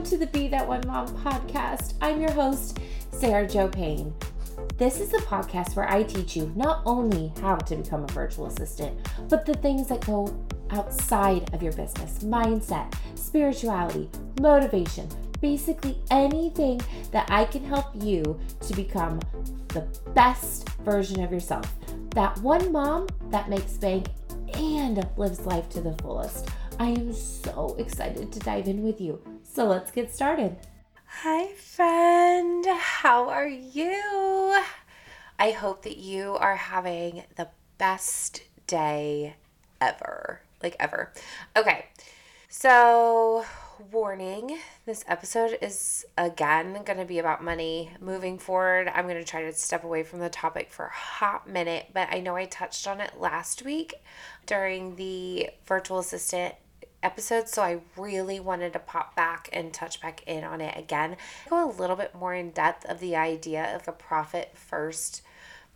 Welcome to the Be That One Mom podcast. I'm your host, Sarah Jo Payne. This is a podcast where I teach you not only how to become a virtual assistant, but the things that go outside of your business mindset, spirituality, motivation, basically anything that I can help you to become the best version of yourself. That one mom that makes bank and lives life to the fullest. I am so excited to dive in with you. So let's get started. Hi, friend. How are you? I hope that you are having the best day ever. Like, ever. Okay. So, warning this episode is again going to be about money. Moving forward, I'm going to try to step away from the topic for a hot minute, but I know I touched on it last week during the virtual assistant episode, so I really wanted to pop back and touch back in on it again. Go a little bit more in depth of the idea of a profit first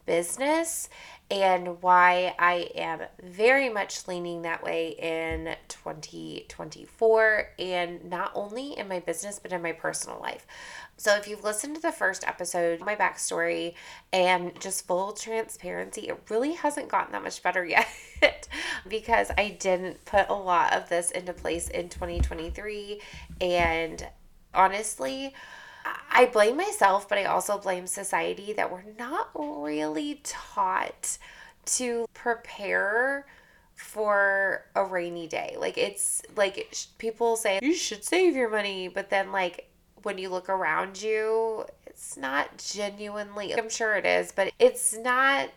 business and why I am very much leaning that way in 2024 and not only in my business but in my personal life. So, if you've listened to the first episode, my backstory, and just full transparency, it really hasn't gotten that much better yet because I didn't put a lot of this into place in 2023. And honestly, I blame myself, but I also blame society that we're not really taught to prepare for a rainy day. Like, it's like people say you should save your money, but then, like, when you look around you, it's not genuinely, I'm sure it is, but it's not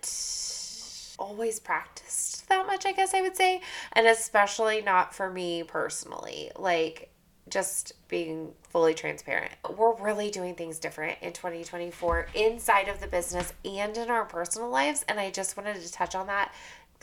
always practiced that much, I guess I would say. And especially not for me personally. Like, just being fully transparent. We're really doing things different in 2024 inside of the business and in our personal lives. And I just wanted to touch on that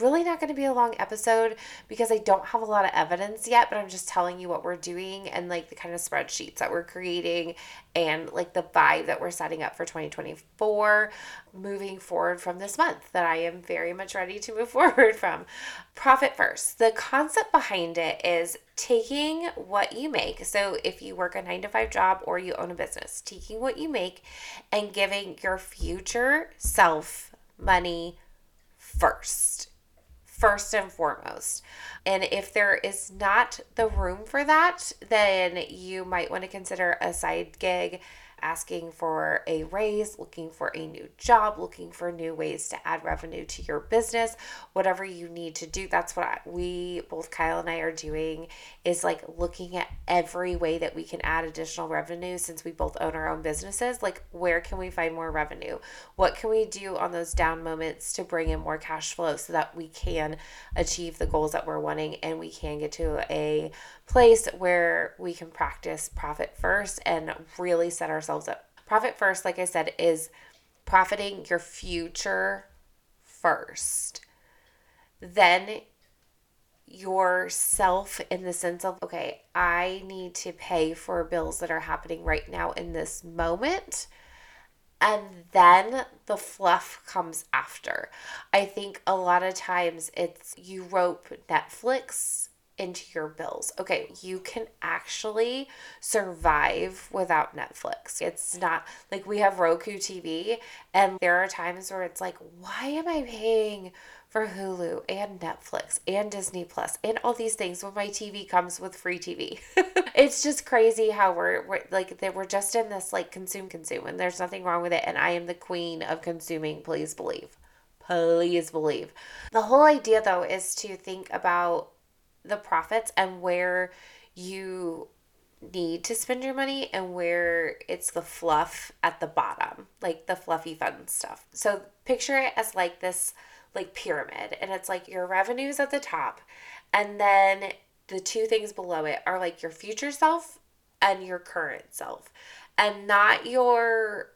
really not going to be a long episode because I don't have a lot of evidence yet, but I'm just telling you what we're doing and like the kind of spreadsheets that we're creating and like the vibe that we're setting up for 2024 moving forward from this month that I am very much ready to move forward from. Profit first. The concept behind it is taking what you make. So if you work a 9 to 5 job or you own a business, taking what you make and giving your future self money first first and foremost. And if there is not the room for that, then you might want to consider a side gig asking for a raise, looking for a new job, looking for new ways to add revenue to your business, whatever you need to do. That's what we, both Kyle and I, are doing is like looking at every way that we can add additional revenue since we both own our own businesses. Like, where can we find more revenue? What can we do on those down moments to bring in more cash flow so that we can achieve the goals that we're wanting and we can get to a place where we can practice profit first and really set ourselves up. Profit first, like I said, is profiting your future first. Then yourself in the sense of, okay, I need to pay for bills that are happening right now in this moment. And then the fluff comes after. I think a lot of times it's you rope Netflix into your bills. Okay, you can actually survive without Netflix. It's not like we have Roku TV, and there are times where it's like, why am I paying for Hulu and Netflix and Disney Plus and all these things when my TV comes with free TV? it's just crazy how we're, we're like that we're just in this like consume consume and there's nothing wrong with it and I am the queen of consuming, please believe. Please believe. The whole idea though is to think about the profits and where you need to spend your money and where it's the fluff at the bottom, like the fluffy fun stuff. So picture it as like this like pyramid and it's like your revenues at the top and then the two things below it are like your future self and your current self and not your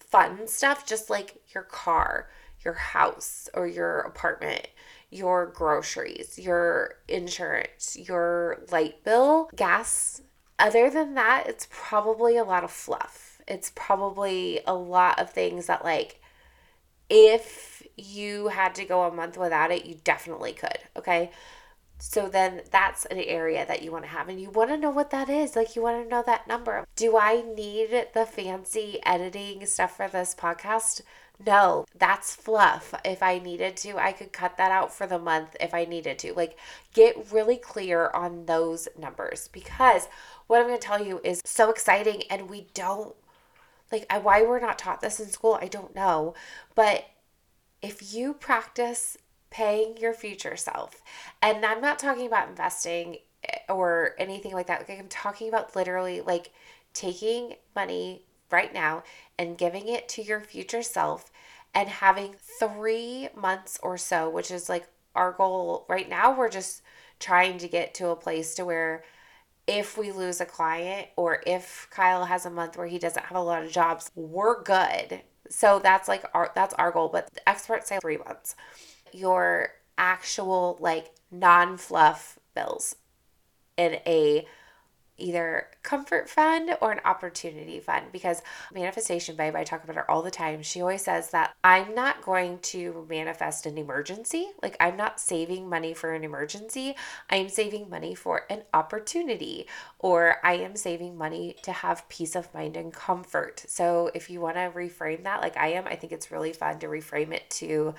fun stuff just like your car, your house or your apartment your groceries, your insurance, your light bill, gas. Other than that, it's probably a lot of fluff. It's probably a lot of things that, like, if you had to go a month without it, you definitely could. Okay. So then that's an area that you want to have. And you want to know what that is. Like, you want to know that number. Do I need the fancy editing stuff for this podcast? No, that's fluff. If I needed to, I could cut that out for the month if I needed to. Like, get really clear on those numbers because what I'm going to tell you is so exciting and we don't like why we're not taught this in school, I don't know. But if you practice paying your future self, and I'm not talking about investing eh, or anything like that. Like I'm talking about literally like taking money right now and giving it to your future self and having three months or so, which is like our goal right now. We're just trying to get to a place to where if we lose a client or if Kyle has a month where he doesn't have a lot of jobs, we're good. So that's like our that's our goal, but experts say 3 months. Your actual like non-fluff bills in a either comfort fund or an opportunity fund because manifestation babe i talk about her all the time. She always says that i'm not going to manifest an emergency. Like i'm not saving money for an emergency. I'm saving money for an opportunity or i am saving money to have peace of mind and comfort. So if you want to reframe that like i am i think it's really fun to reframe it to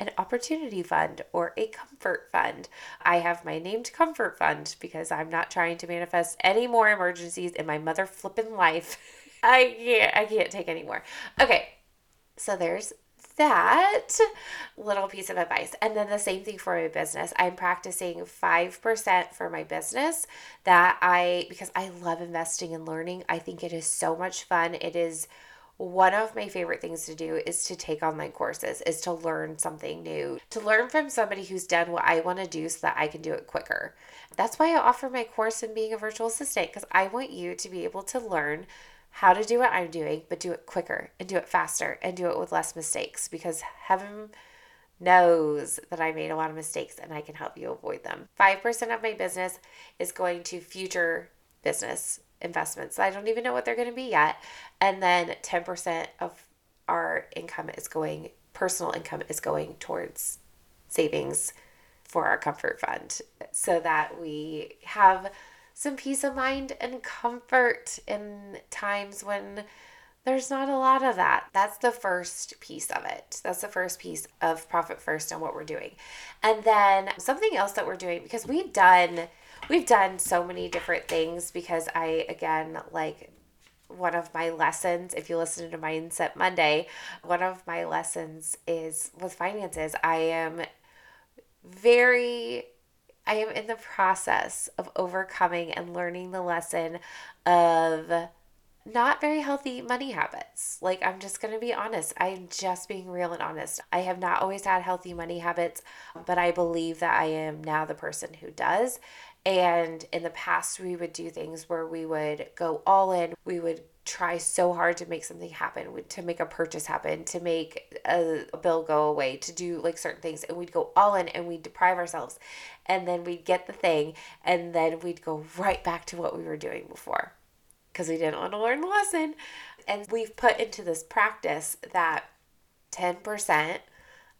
an opportunity fund or a comfort fund. I have my named comfort fund because I'm not trying to manifest any more emergencies in my mother flipping life. I can't I can't take any more. Okay. So there's that little piece of advice. And then the same thing for my business. I'm practicing 5% for my business that I because I love investing and learning. I think it is so much fun. It is one of my favorite things to do is to take online courses, is to learn something new, to learn from somebody who's done what I want to do so that I can do it quicker. That's why I offer my course in being a virtual assistant because I want you to be able to learn how to do what I'm doing, but do it quicker and do it faster and do it with less mistakes because heaven knows that I made a lot of mistakes and I can help you avoid them. 5% of my business is going to future business investments. I don't even know what they're going to be yet. And then 10% of our income is going, personal income is going towards savings for our comfort fund so that we have some peace of mind and comfort in times when there's not a lot of that. That's the first piece of it. That's the first piece of Profit First and what we're doing. And then something else that we're doing because we've done we've done so many different things because I, again, like one of my lessons, if you listen to Mindset Monday, one of my lessons is with finances. I am very, I am in the process of overcoming and learning the lesson of not very healthy money habits. Like, I'm just going to be honest. I'm just being real and honest. I have not always had healthy money habits, but I believe that I am now the person who does. And in the past, we would do things where we would go all in. We would try so hard to make something happen, to make a purchase happen, to make a, bill go away, to do like certain things. And we'd go all in and we'd deprive ourselves. And then we'd get the thing. And then we'd go right back to what we were doing before because we didn't want to learn the lesson. And we've put into this practice that 10%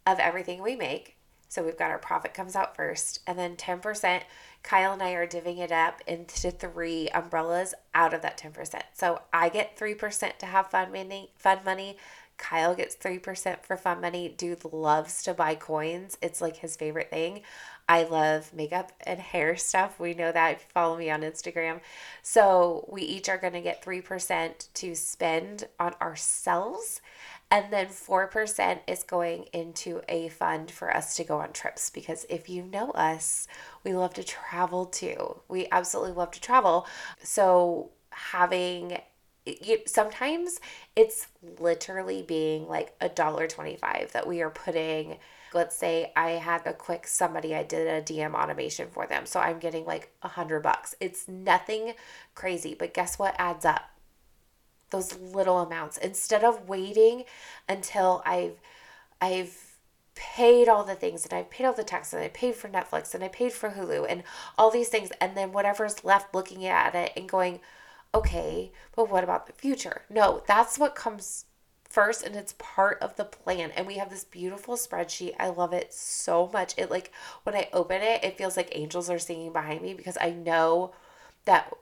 of everything we make so we've got our profit comes out first, and then 10%. Kyle and I are divvying it up into three umbrellas out of that 10%. So I get 3% to have fun money, fun money. Kyle gets 3% for fun money. Dude loves to buy coins. It's like his favorite thing. I love makeup and hair stuff. We know that if you follow me on Instagram. So we each are going to get 3% to spend on ourselves and then 4% is going into a fund for us to go on trips because if you know us, we love to travel too. We absolutely love to travel. So having sometimes it's literally being like a dollar 25 that we are putting let's say i had a quick somebody i did a dm automation for them so i'm getting like a hundred bucks it's nothing crazy but guess what adds up those little amounts. Instead of waiting until I've I've paid all the things and I've paid all the taxes and I paid for Netflix and I paid for Hulu and all these things and then whatever's left looking at it and going okay but what about the future? No that's what comes first and it's part of the plan. And we have this beautiful spreadsheet. I love it so much. It like when i open it it feels like angels are singing behind me because i know that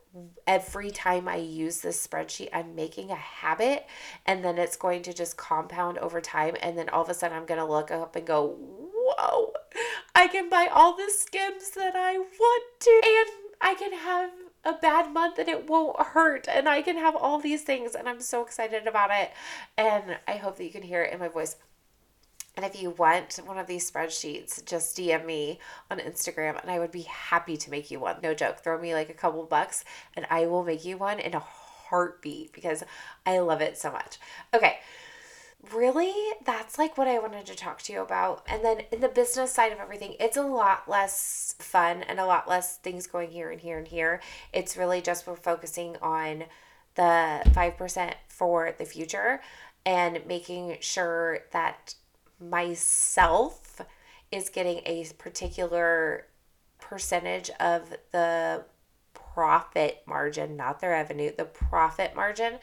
every time I use this spreadsheet, I'm making a habit and then it's going to just compound over time. And then all of a sudden, I'm going to look up and go, whoa, I can buy all the skims that I want to. And I can have a bad month and it won't hurt and I can have all these things and I'm so excited about it and I hope that you can hear it in my voice. And if you want one of these spreadsheets, just DM me on Instagram and I would be happy to make you one. No joke. Throw me like a couple bucks and I will make you one in a heartbeat because I love it so much. Okay really that's like what I wanted to talk to you about. And then in the business side of everything, it's a lot less fun and a lot less things going here and here and here. It's really just we're focusing on the 5% for the future and making sure that myself is getting a particular percentage of the profit margin, not the revenue, the profit margin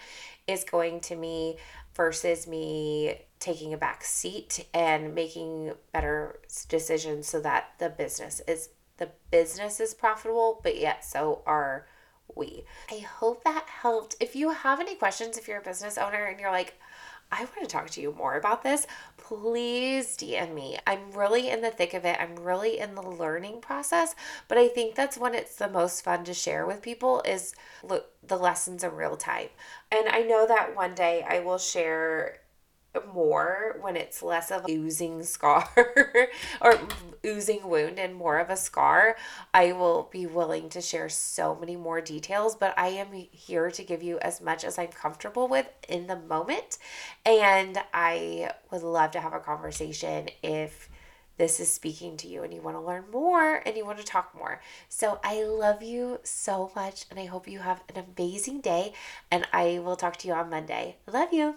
is going to me versus me taking a back seat and making better decisions so that the business is the business is profitable but yet so are we. I hope that helped. If you have any questions if you're a business owner and you're like I want to talk to you more about this, please DM me. I'm really in the thick of it. I'm really in the learning process, but I think that's when it's the most fun to share with people is look the lessons in real time. And I know that one day I will share more when it's less of oozing scar or oozing wound and more of a scar, I will be willing to share so many more details. But I am here to give you as much as I'm comfortable with in the moment. And I would love to have a conversation if this is speaking to you and you want to learn more and you want to talk more. So I love you so much and I hope you have an amazing day and I will talk to you on Monday. Love you.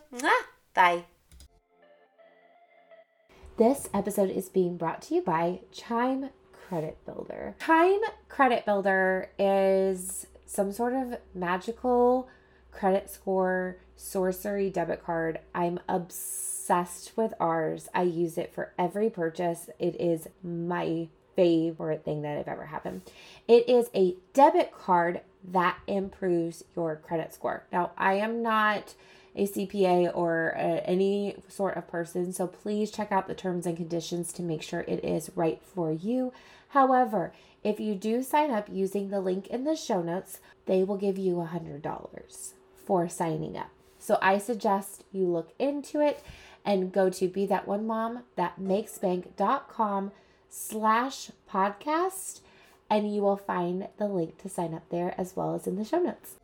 Bye. This episode is being brought to you by Chime Credit Builder. Chime Credit Builder is some sort of magical credit score sorcery debit card. I'm obsessed with ours. I use it for every purchase. It is my favorite thing that I've ever happened. It is a debit card that improves your credit score. Now, I am not a CPA or a, any sort of person. So please check out the terms and conditions to make sure it is right for you. However, if you do sign up using the link in the show notes, they will give you a $100 for signing up. So I suggest you look into it and go to be that one mom that makes bank.com slash podcast and you will find the link to sign up there as well as in the show notes.